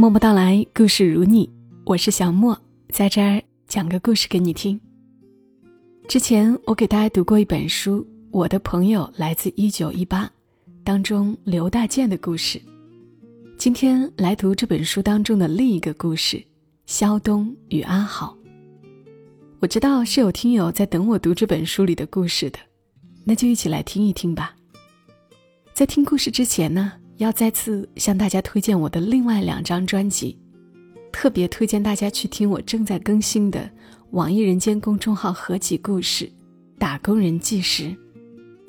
默默到来，故事如你，我是小莫，在这儿讲个故事给你听。之前我给大家读过一本书《我的朋友来自一九一八》，当中刘大健的故事。今天来读这本书当中的另一个故事：肖东与阿好。我知道是有听友在等我读这本书里的故事的，那就一起来听一听吧。在听故事之前呢？要再次向大家推荐我的另外两张专辑，特别推荐大家去听我正在更新的网易人间公众号合集故事《打工人纪实》，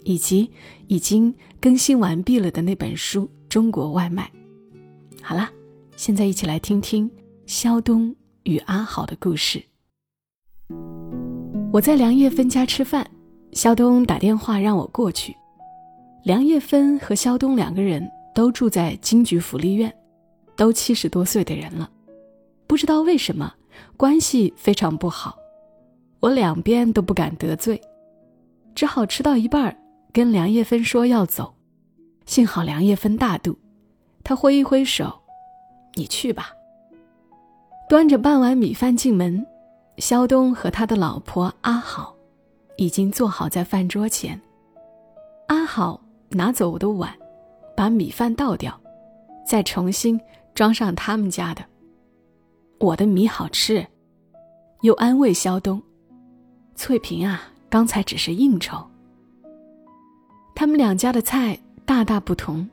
以及已经更新完毕了的那本书《中国外卖》。好了，现在一起来听听肖东与阿好的故事。我在梁叶芬家吃饭，肖东打电话让我过去。梁叶芬和肖东两个人。都住在金菊福利院，都七十多岁的人了，不知道为什么关系非常不好，我两边都不敢得罪，只好吃到一半跟梁叶芬说要走，幸好梁叶芬大度，他挥一挥手，你去吧。端着半碗米饭进门，肖东和他的老婆阿好已经坐好在饭桌前，阿好拿走我的碗。把米饭倒掉，再重新装上他们家的。我的米好吃，又安慰肖东：“翠萍啊，刚才只是应酬。”他们两家的菜大大不同，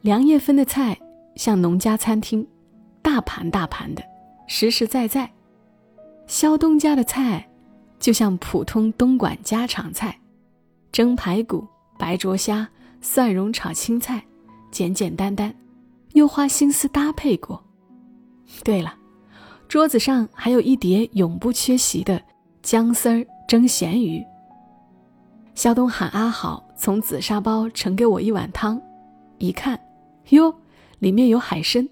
梁叶芬的菜像农家餐厅，大盘大盘的，实实在在；肖东家的菜就像普通东莞家常菜，蒸排骨、白灼虾。蒜蓉炒青菜，简简单单，又花心思搭配过。对了，桌子上还有一碟永不缺席的姜丝儿蒸咸鱼。肖东喊阿好从紫砂包盛给我一碗汤，一看，哟，里面有海参。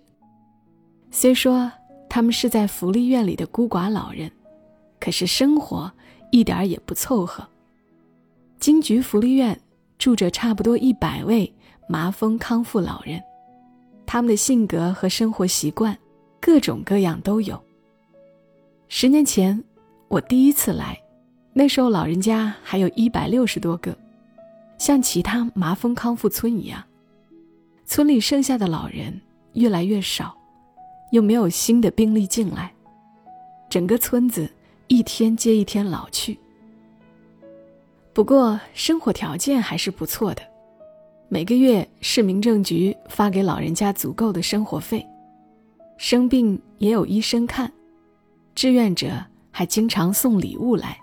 虽说他们是在福利院里的孤寡老人，可是生活一点也不凑合。金桔福利院。住着差不多一百位麻风康复老人，他们的性格和生活习惯各种各样都有。十年前我第一次来，那时候老人家还有一百六十多个，像其他麻风康复村一样，村里剩下的老人越来越少，又没有新的病例进来，整个村子一天接一天老去。不过生活条件还是不错的，每个月市民政局发给老人家足够的生活费，生病也有医生看，志愿者还经常送礼物来，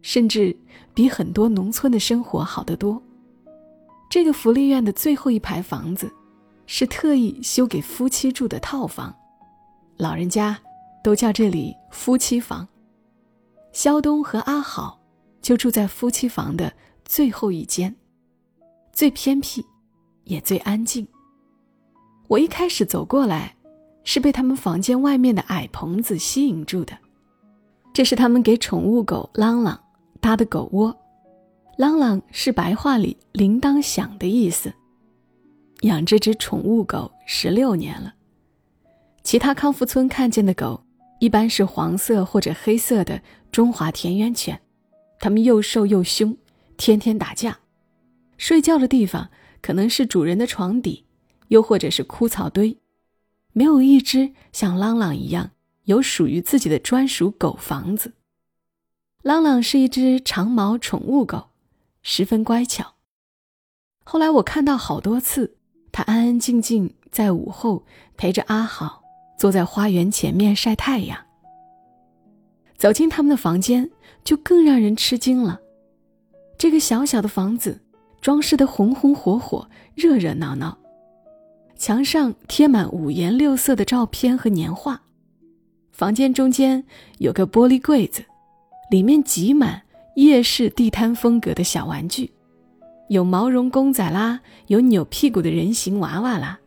甚至比很多农村的生活好得多。这个福利院的最后一排房子，是特意修给夫妻住的套房，老人家都叫这里夫妻房。肖东和阿好。就住在夫妻房的最后一间，最偏僻，也最安静。我一开始走过来，是被他们房间外面的矮棚子吸引住的。这是他们给宠物狗朗朗搭的狗窝，朗朗是白话里“铃铛响”的意思。养这只宠物狗十六年了，其他康复村看见的狗一般是黄色或者黑色的中华田园犬。它们又瘦又凶，天天打架。睡觉的地方可能是主人的床底，又或者是枯草堆。没有一只像朗朗一样有属于自己的专属狗房子。朗朗是一只长毛宠物狗，十分乖巧。后来我看到好多次，它安安静静在午后陪着阿好坐在花园前面晒太阳。走进他们的房间。就更让人吃惊了。这个小小的房子装饰的红红火火、热热闹闹，墙上贴满五颜六色的照片和年画。房间中间有个玻璃柜子，里面挤满夜市地摊风格的小玩具，有毛绒公仔啦，有扭屁股的人形娃娃啦，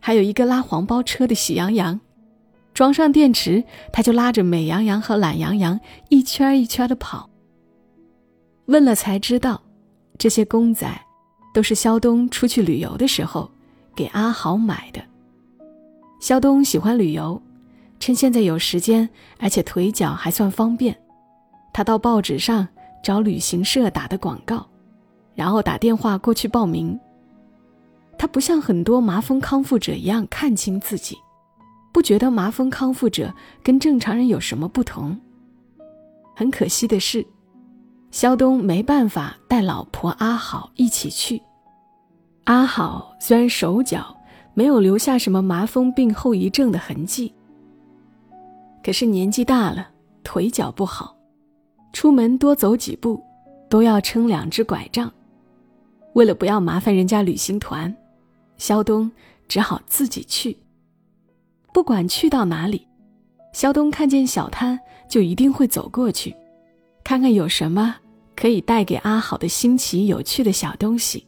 还有一个拉黄包车的喜羊羊。装上电池，他就拉着美羊羊和懒羊羊一圈一圈的跑。问了才知道，这些公仔都是肖东出去旅游的时候给阿豪买的。肖东喜欢旅游，趁现在有时间，而且腿脚还算方便，他到报纸上找旅行社打的广告，然后打电话过去报名。他不像很多麻风康复者一样看清自己，不觉得麻风康复者跟正常人有什么不同。很可惜的是，肖东没办法带老婆阿好一起去。阿好虽然手脚没有留下什么麻风病后遗症的痕迹，可是年纪大了，腿脚不好，出门多走几步都要撑两只拐杖。为了不要麻烦人家旅行团。肖东只好自己去。不管去到哪里，肖东看见小摊就一定会走过去，看看有什么可以带给阿好的新奇有趣的小东西。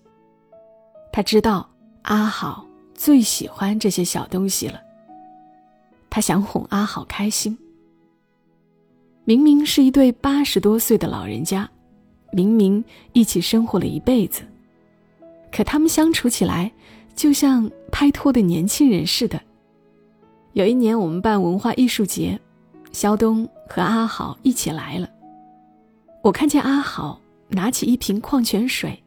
他知道阿好最喜欢这些小东西了。他想哄阿好开心。明明是一对八十多岁的老人家，明明一起生活了一辈子，可他们相处起来。就像拍拖的年轻人似的。有一年我们办文化艺术节，肖东和阿好一起来了。我看见阿好拿起一瓶矿泉水，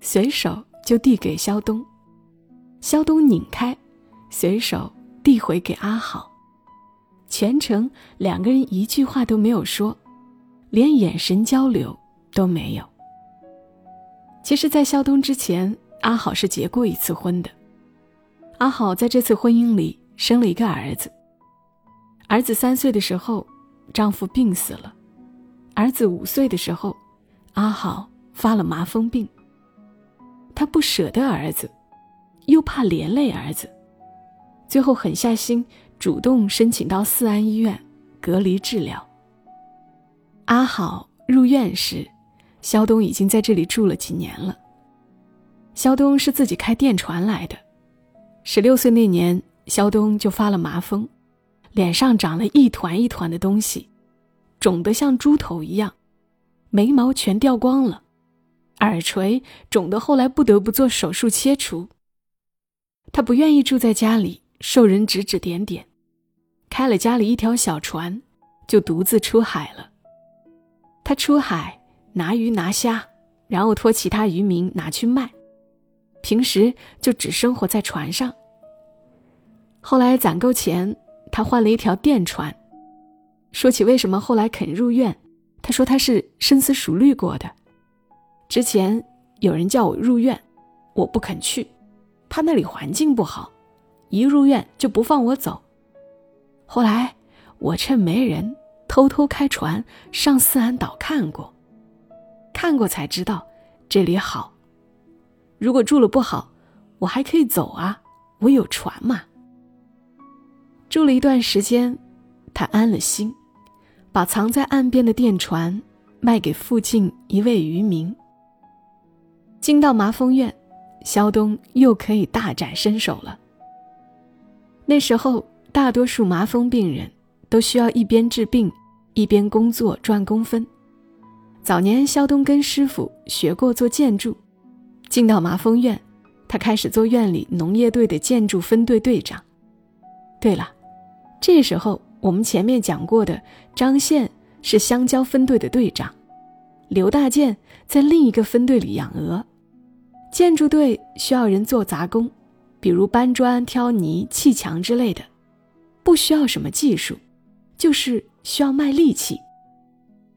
随手就递给肖东，肖东拧开，随手递回给阿好。全程两个人一句话都没有说，连眼神交流都没有。其实，在肖东之前。阿好是结过一次婚的，阿好在这次婚姻里生了一个儿子。儿子三岁的时候，丈夫病死了；儿子五岁的时候，阿好发了麻风病。她不舍得儿子，又怕连累儿子，最后狠下心，主动申请到四安医院隔离治疗。阿好入院时，肖东已经在这里住了几年了。肖东是自己开电船来的。十六岁那年，肖东就发了麻风，脸上长了一团一团的东西，肿得像猪头一样，眉毛全掉光了，耳垂肿得后来不得不做手术切除。他不愿意住在家里，受人指指点点，开了家里一条小船，就独自出海了。他出海拿鱼拿虾，然后托其他渔民拿去卖。平时就只生活在船上。后来攒够钱，他换了一条电船。说起为什么后来肯入院，他说他是深思熟虑过的。之前有人叫我入院，我不肯去，怕那里环境不好，一入院就不放我走。后来我趁没人，偷偷开船上四安岛看过，看过才知道这里好。如果住了不好，我还可以走啊，我有船嘛。住了一段时间，他安了心，把藏在岸边的电船卖给附近一位渔民。进到麻风院，肖东又可以大展身手了。那时候，大多数麻风病人都需要一边治病，一边工作赚工分。早年，肖东跟师傅学过做建筑。进到麻风院，他开始做院里农业队的建筑分队队长。对了，这时候我们前面讲过的张宪是香蕉分队的队长，刘大建在另一个分队里养鹅。建筑队需要人做杂工，比如搬砖、挑泥、砌墙之类的，不需要什么技术，就是需要卖力气。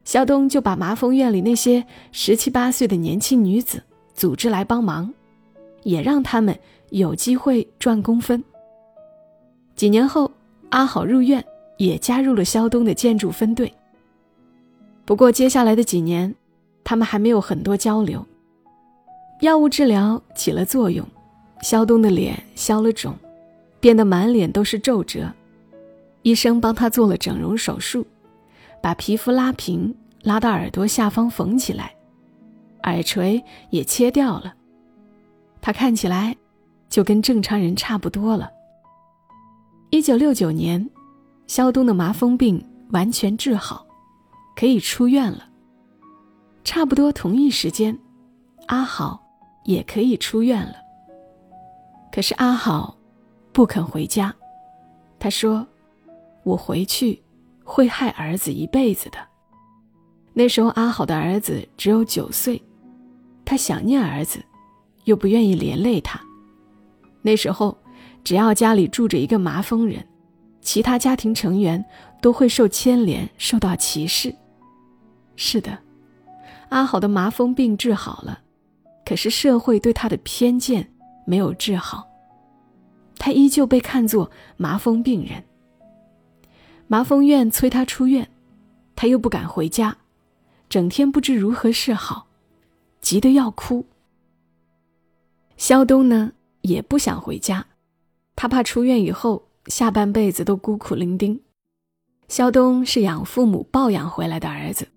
肖东就把麻风院里那些十七八岁的年轻女子。组织来帮忙，也让他们有机会赚工分。几年后，阿好入院，也加入了肖东的建筑分队。不过，接下来的几年，他们还没有很多交流。药物治疗起了作用，肖东的脸消了肿，变得满脸都是皱褶。医生帮他做了整容手术，把皮肤拉平，拉到耳朵下方缝起来。耳垂也切掉了，他看起来就跟正常人差不多了。一九六九年，肖东的麻风病完全治好，可以出院了。差不多同一时间，阿好也可以出院了。可是阿好不肯回家，他说：“我回去会害儿子一辈子的。”那时候阿好的儿子只有九岁，他想念儿子，又不愿意连累他。那时候，只要家里住着一个麻风人，其他家庭成员都会受牵连，受到歧视。是的，阿好的麻风病治好了，可是社会对他的偏见没有治好，他依旧被看作麻风病人。麻风院催他出院，他又不敢回家，整天不知如何是好，急得要哭。肖东呢，也不想回家，他怕出院以后下半辈子都孤苦伶仃。肖东是养父母抱养回来的儿子。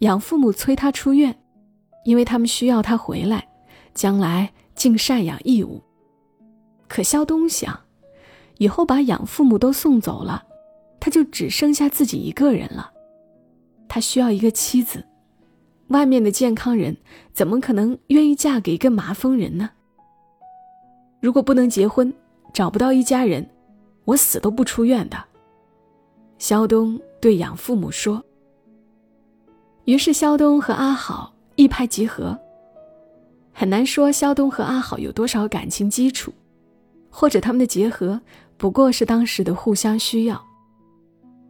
养父母催他出院，因为他们需要他回来，将来尽赡养义务。可肖东想，以后把养父母都送走了，他就只剩下自己一个人了。他需要一个妻子，外面的健康人怎么可能愿意嫁给一个麻风人呢？如果不能结婚，找不到一家人，我死都不出院的。肖东对养父母说。于是，肖东和阿好一拍即合。很难说肖东和阿好有多少感情基础，或者他们的结合不过是当时的互相需要。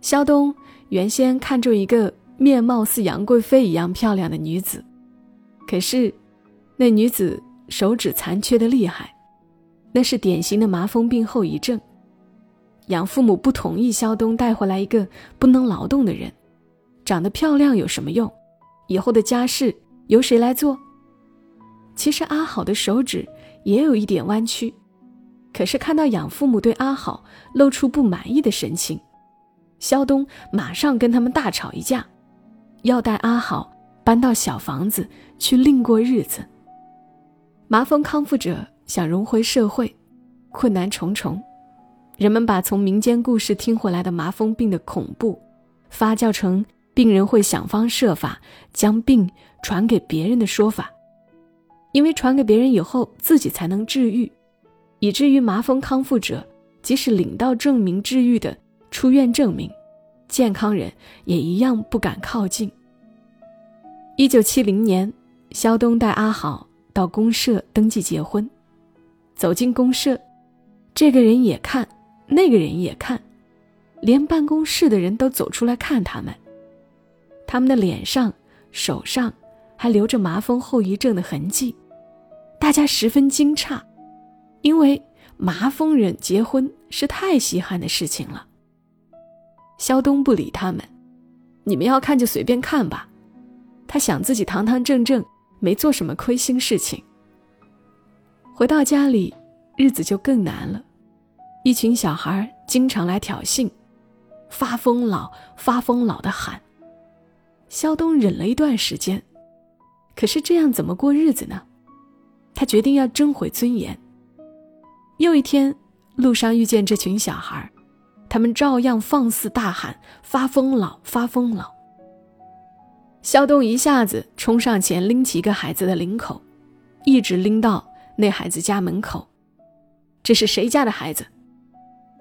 肖东原先看中一个面貌似杨贵妃一样漂亮的女子，可是那女子手指残缺的厉害，那是典型的麻风病后遗症。养父母不同意肖东带回来一个不能劳动的人。长得漂亮有什么用？以后的家事由谁来做？其实阿好的手指也有一点弯曲，可是看到养父母对阿好露出不满意的神情，肖东马上跟他们大吵一架，要带阿好搬到小房子去另过日子。麻风康复者想融回社会，困难重重。人们把从民间故事听回来的麻风病的恐怖，发酵成。病人会想方设法将病传给别人的说法，因为传给别人以后自己才能治愈，以至于麻风康复者即使领到证明治愈的出院证明，健康人也一样不敢靠近。一九七零年，肖东带阿好到公社登记结婚，走进公社，这个人也看，那个人也看，连办公室的人都走出来看他们。他们的脸上、手上还留着麻风后遗症的痕迹，大家十分惊诧，因为麻风人结婚是太稀罕的事情了。肖东不理他们，你们要看就随便看吧。他想自己堂堂正正，没做什么亏心事情。回到家里，日子就更难了，一群小孩经常来挑衅，发疯老发疯老的喊。肖东忍了一段时间，可是这样怎么过日子呢？他决定要争回尊严。又一天，路上遇见这群小孩，他们照样放肆大喊：“发疯老，发疯老！”肖东一下子冲上前，拎起一个孩子的领口，一直拎到那孩子家门口。这是谁家的孩子？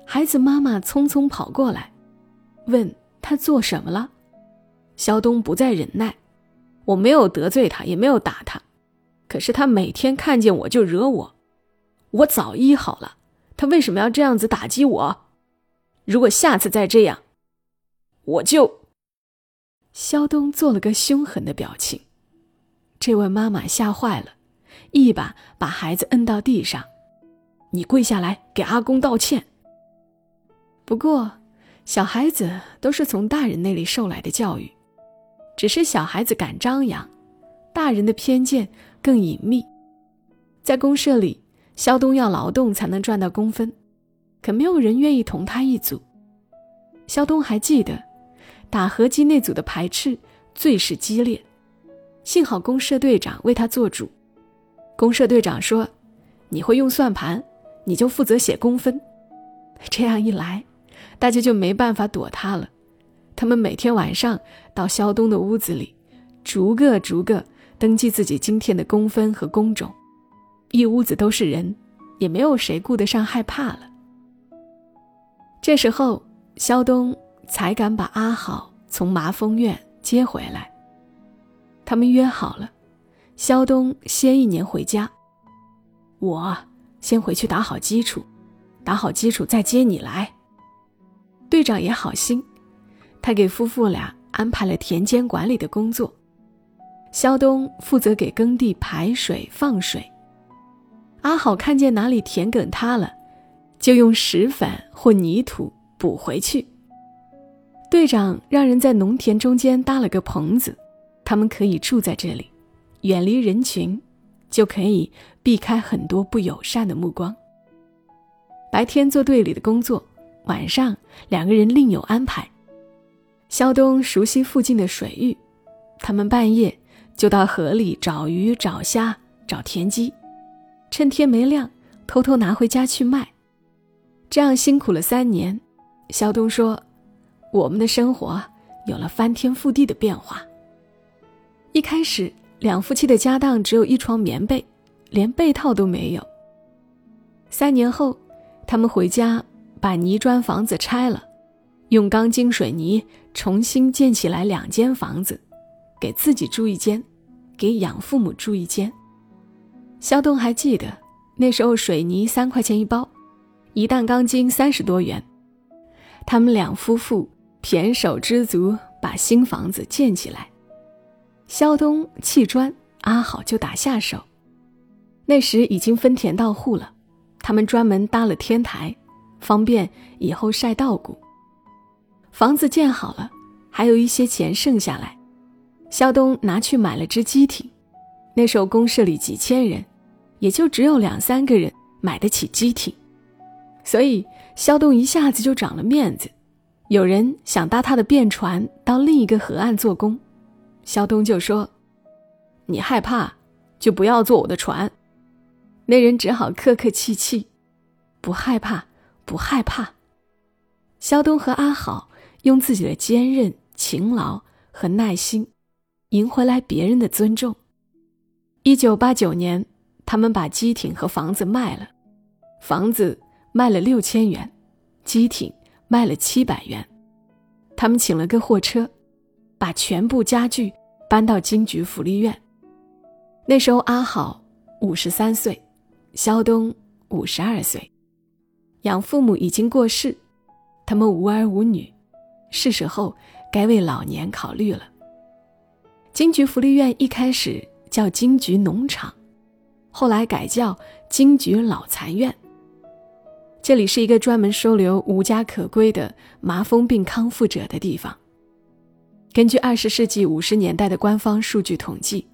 孩子妈妈匆匆跑过来，问他做什么了。肖东不再忍耐，我没有得罪他，也没有打他，可是他每天看见我就惹我，我早医好了，他为什么要这样子打击我？如果下次再这样，我就……肖东做了个凶狠的表情，这位妈妈吓坏了，一把把孩子摁到地上，你跪下来给阿公道歉。不过，小孩子都是从大人那里受来的教育。只是小孩子敢张扬，大人的偏见更隐秘。在公社里，肖东要劳动才能赚到工分，可没有人愿意同他一组。肖东还记得，打合击那组的排斥最是激烈。幸好公社队长为他做主。公社队长说：“你会用算盘，你就负责写工分。”这样一来，大家就没办法躲他了。他们每天晚上到肖东的屋子里，逐个逐个登记自己今天的工分和工种，一屋子都是人，也没有谁顾得上害怕了。这时候，肖东才敢把阿好从麻风院接回来。他们约好了，肖东先一年回家，我先回去打好基础，打好基础再接你来。队长也好心，他给夫妇俩安排了田间管理的工作，肖东负责给耕地排水放水，阿好看见哪里田埂塌了。就用石粉或泥土补回去。队长让人在农田中间搭了个棚子，他们可以住在这里，远离人群，就可以避开很多不友善的目光。白天做队里的工作，晚上两个人另有安排。肖东熟悉附近的水域，他们半夜就到河里找鱼、找虾、找田鸡，趁天没亮偷偷拿回家去卖。这样辛苦了三年，肖东说：“我们的生活有了翻天覆地的变化。一开始，两夫妻的家当只有一床棉被，连被套都没有。三年后，他们回家把泥砖房子拆了，用钢筋水泥重新建起来两间房子，给自己住一间，给养父母住一间。肖东还记得那时候，水泥三块钱一包。”一担钢筋三十多元，他们两夫妇胼手知足，把新房子建起来。肖东砌砖，阿好就打下手。那时已经分田到户了，他们专门搭了天台，方便以后晒稻谷。房子建好了，还有一些钱剩下来，肖东拿去买了只机艇。那时候公社里几千人，也就只有两三个人买得起机艇。所以，肖东一下子就长了面子。有人想搭他的便船到另一个河岸做工，肖东就说：“你害怕，就不要坐我的船。”那人只好客客气气：“不害怕，不害怕。”肖东和阿好用自己的坚韧、勤劳和耐心，赢回来别人的尊重。一九八九年，他们把机艇和房子卖了，房子。卖了六千元，机艇卖了七百元，他们请了个货车，把全部家具搬到金菊福利院。那时候阿好五十三岁，肖东五十二岁，养父母已经过世，他们无儿无女，是时候该为老年考虑了。金菊福利院一开始叫金菊农场，后来改叫金菊老残院。这里是一个专门收留无家可归的麻风病康复者的地方。根据二十世纪五十年代的官方数据统计，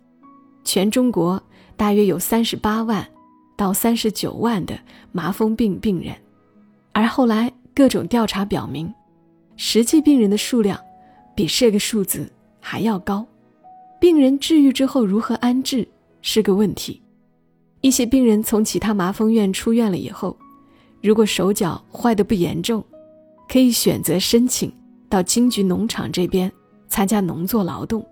全中国大约有三十八万到三十九万的麻风病病人，而后来各种调查表明，实际病人的数量比这个数字还要高。病人治愈之后如何安置是个问题。一些病人从其他麻风院出院了以后。如果手脚坏的不严重，可以选择申请到京局农场这边参加农作劳动，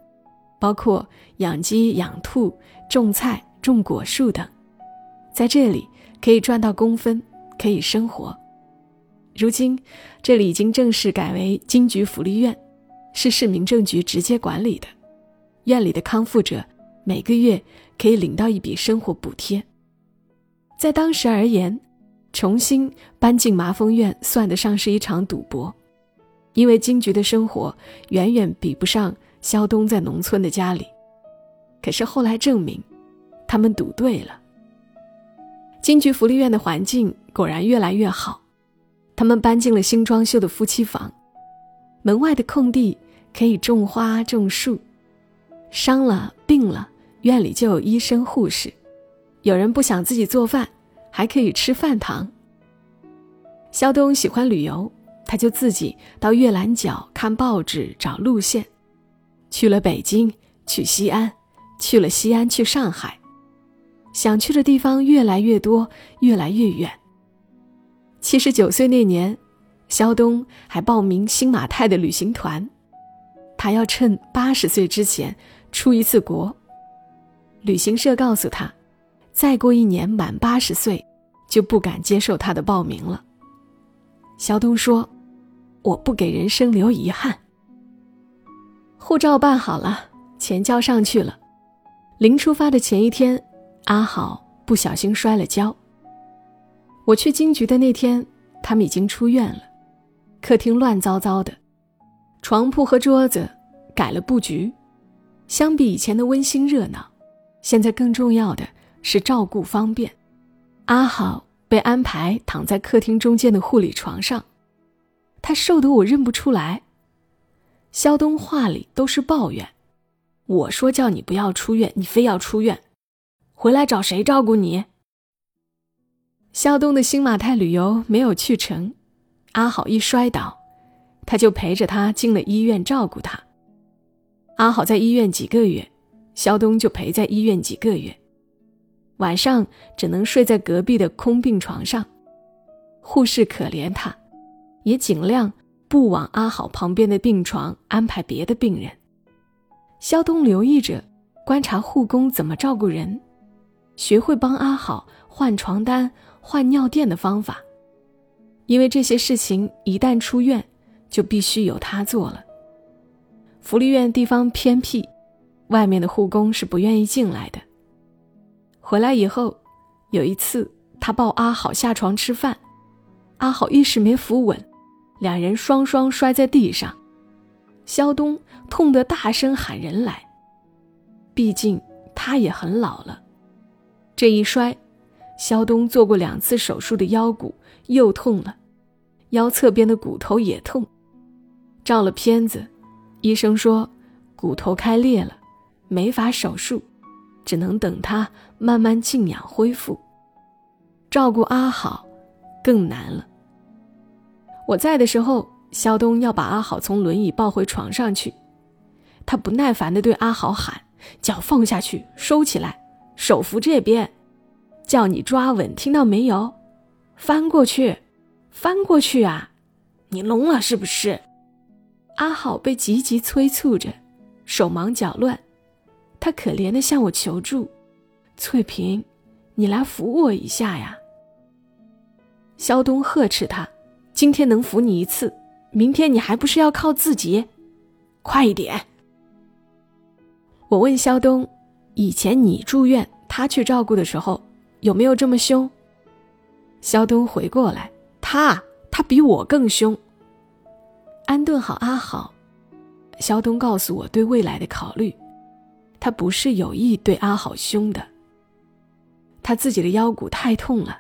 包括养鸡、养兔、种菜、种果树等，在这里可以赚到工分，可以生活。如今，这里已经正式改为京局福利院，是市民政局直接管理的。院里的康复者每个月可以领到一笔生活补贴，在当时而言。重新搬进麻风院算得上是一场赌博，因为金菊的生活远远比不上肖东在农村的家里。可是后来证明，他们赌对了。金菊福利院的环境果然越来越好，他们搬进了新装修的夫妻房，门外的空地可以种花种树，伤了病了，院里就有医生护士，有人不想自己做饭。还可以吃饭堂。肖东喜欢旅游，他就自己到月兰角看报纸找路线，去了北京，去西安，去了西安，去上海，想去的地方越来越多，越来越远。七十九岁那年，肖东还报名新马泰的旅行团，他要趁八十岁之前出一次国。旅行社告诉他。再过一年满八十岁，就不敢接受他的报名了。肖东说：“我不给人生留遗憾。”护照办好了，钱交上去了。临出发的前一天，阿好不小心摔了跤。我去金局的那天，他们已经出院了。客厅乱糟糟的，床铺和桌子改了布局。相比以前的温馨热闹，现在更重要的是照顾方便。阿好被安排躺在客厅中间的护理床上，他瘦得我认不出来。肖东话里都是抱怨。我说叫你不要出院，你非要出院，回来找谁照顾你？肖东的新马泰旅游没有去成，阿好一摔倒，他就陪着他进了医院照顾他。阿好在医院几个月，肖东就陪在医院几个月，晚上只能睡在隔壁的空病床上。护士可怜他，也尽量不往阿好旁边的病床安排别的病人。肖东留意着，观察护工怎么照顾人，学会帮阿好换床单、换尿垫的方法。因为这些事情一旦出院，就必须由他做了。福利院地方偏僻，外面的护工是不愿意进来的。回来以后，有一次他抱阿好下床吃饭，阿好一时没扶稳，两人双双摔在地上。肖东痛得大声喊人来。毕竟他也很老了，这一摔，肖东做过两次手术的腰骨又痛了，腰侧边的骨头也痛。照了片子，医生说骨头开裂了，没法手术，只能等他慢慢静养恢复。照顾阿好更难了。我在的时候。肖东要把阿好从轮椅抱回床上去，他不耐烦地对阿好喊：“脚放下去，收起来，手扶这边，叫你抓稳，听到没有？翻过去，翻过去啊！你聋了是不是？”阿好被急急催促着，手忙脚乱，他可怜地向我求助：“翠萍，你来扶我一下呀！”肖东呵斥他：“今天能扶你一次。”明天你还不是要靠自己？快一点！我问肖东：“以前你住院，他去照顾的时候，有没有这么凶？”肖东回过来：“他，他比我更凶。”安顿好阿好，肖东告诉我对未来的考虑：他不是有意对阿好凶的。他自己的腰骨太痛了，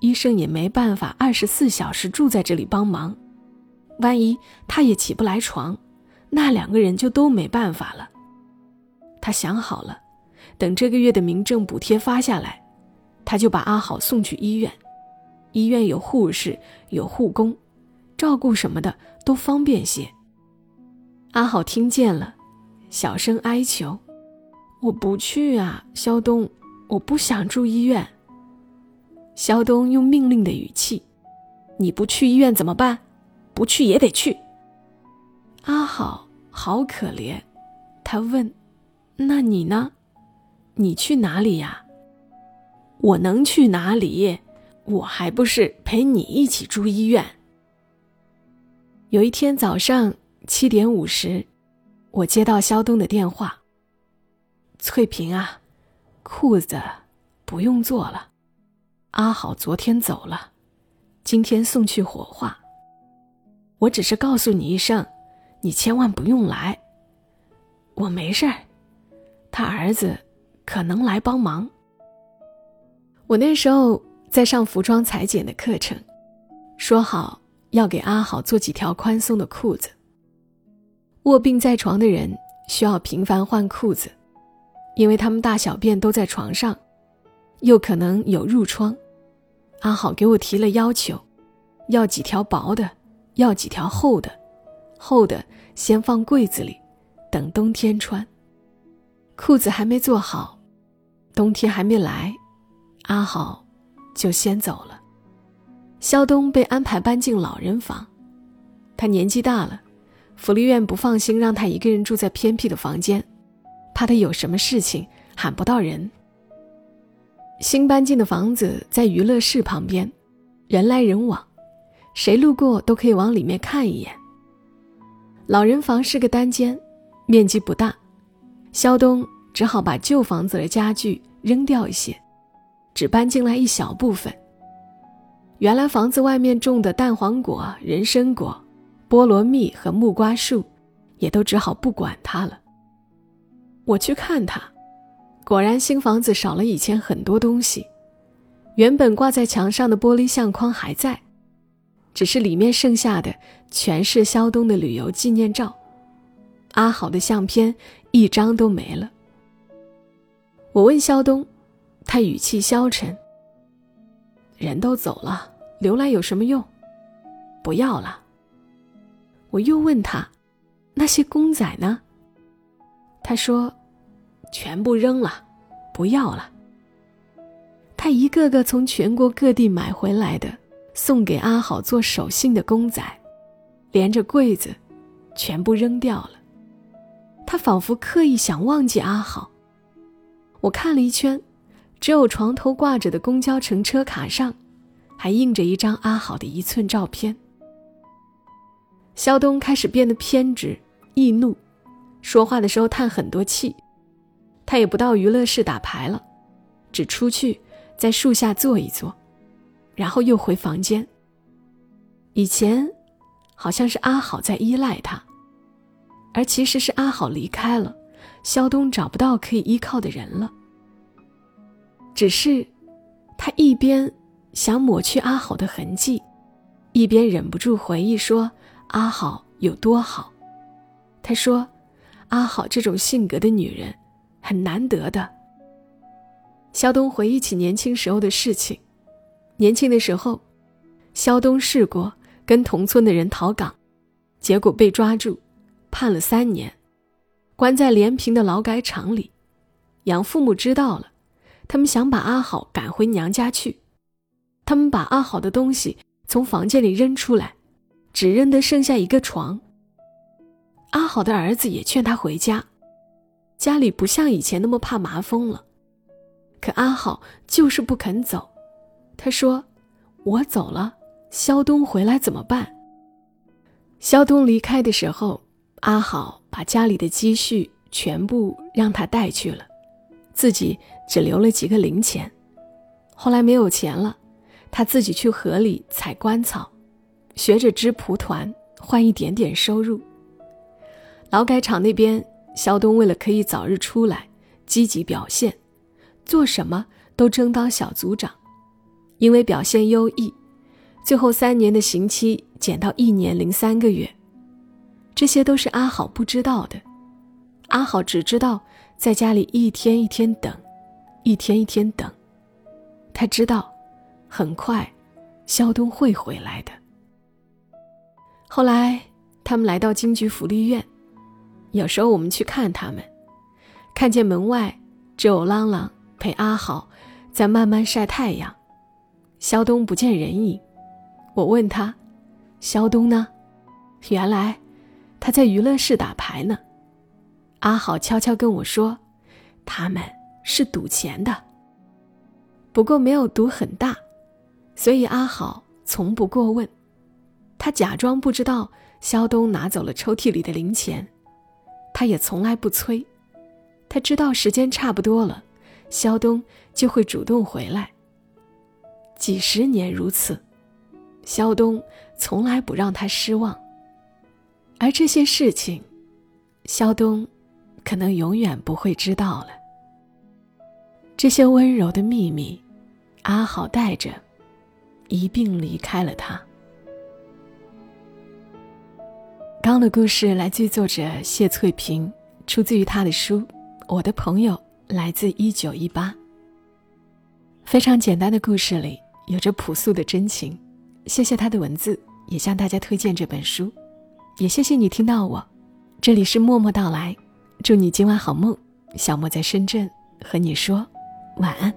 医生也没办法二十四小时住在这里帮忙。万一他也起不来床，那两个人就都没办法了。他想好了，等这个月的民政补贴发下来，他就把阿好送去医院。医院有护士，有护工，照顾什么的都方便些。阿好听见了，小声哀求：“我不去啊，肖东，我不想住医院。”肖东用命令的语气：“你不去医院怎么办？”不去也得去。阿好好可怜，他问：“那你呢？你去哪里呀？”我能去哪里？我还不是陪你一起住医院。有一天早上七点五十，我接到肖东的电话：“翠萍啊，裤子不用做了，阿好昨天走了，今天送去火化。”我只是告诉你一声，你千万不用来。我没事儿，他儿子可能来帮忙。我那时候在上服装裁剪的课程，说好要给阿好做几条宽松的裤子。卧病在床的人需要频繁换裤子，因为他们大小便都在床上，又可能有褥疮。阿好给我提了要求，要几条薄的。要几条厚的，厚的先放柜子里，等冬天穿。裤子还没做好，冬天还没来，阿好就先走了。肖东被安排搬进老人房，他年纪大了，福利院不放心让他一个人住在偏僻的房间，怕他有什么事情喊不到人。新搬进的房子在娱乐室旁边，人来人往。谁路过都可以往里面看一眼。老人房是个单间，面积不大，肖东只好把旧房子的家具扔掉一些，只搬进来一小部分。原来房子外面种的蛋黄果、人参果、菠萝蜜和木瓜树，也都只好不管它了。我去看它，果然新房子少了以前很多东西。原本挂在墙上的玻璃相框还在，只是里面剩下的全是肖东的旅游纪念照，阿好的相片一张都没了。我问肖东，他语气消沉。人都走了，留来有什么用？不要了。我又问他，那些公仔呢？他说，全部扔了，不要了。他一个个从全国各地买回来的，送给阿好做手信的公仔，连着柜子，全部扔掉了。他仿佛刻意想忘记阿好。我看了一圈。只有床头挂着的公交乘车卡上，还印着一张阿好的一寸照片。肖东开始变得偏执、易怒，说话的时候叹很多气。他也不到娱乐室打牌了，只出去在树下坐一坐，然后又回房间。以前，好像是阿好在依赖他，而其实是阿好离开了，肖东找不到可以依靠的人了。只是，他一边想抹去阿好的痕迹，一边忍不住回忆说：“阿好有多好。”他说：“阿好这种性格的女人，很难得的。”肖东回忆起年轻时候的事情，年轻的时候，肖东试过跟同村的人逃港，结果被抓住，判了三年，关在连平的劳改场里，养父母知道了。他们想把阿好赶回娘家去，他们把阿好的东西从房间里扔出来，只扔得剩下一个床。阿好的儿子也劝他回家，家里不像以前那么怕麻风了，可阿好就是不肯走。他说：“我走了，肖东回来怎么办？”肖东离开的时候，阿好把家里的积蓄全部让他带去了。自己只留了几个零钱，后来没有钱了，他自己去河里采棺草，学着织蒲团，换一点点收入。劳改场那边，肖东为了可以早日出来，积极表现，做什么都争当小组长，因为表现优异，最后三年的刑期减到一年零三个月。这些都是阿好不知道的，阿好只知道。在家里一天一天等，一天一天等。他知道，很快，肖东会回来的。后来，他们来到京局福利院，有时候我们去看他们，看见门外只有朗朗陪阿好在慢慢晒太阳，肖东不见人影。我问他：“肖东呢？”原来，他在娱乐室打牌呢。阿好悄悄跟我说：“他们是赌钱的，不过没有赌很大，所以阿好从不过问。他假装不知道肖东拿走了抽屉里的零钱，他也从来不催。他知道时间差不多了，肖东就会主动回来。几十年如此，肖东从来不让他失望。而这些事情，肖东。”可能永远不会知道了。这些温柔的秘密，阿好带着，一并离开了他。刚的故事来自于作者谢翠萍，出自于他的书《我的朋友来自一九一八》。非常简单的故事里有着朴素的真情。谢谢他的文字，也向大家推荐这本书。也谢谢你听到我，这里是默默到来。祝你今晚好梦，小莫在深圳和你说晚安。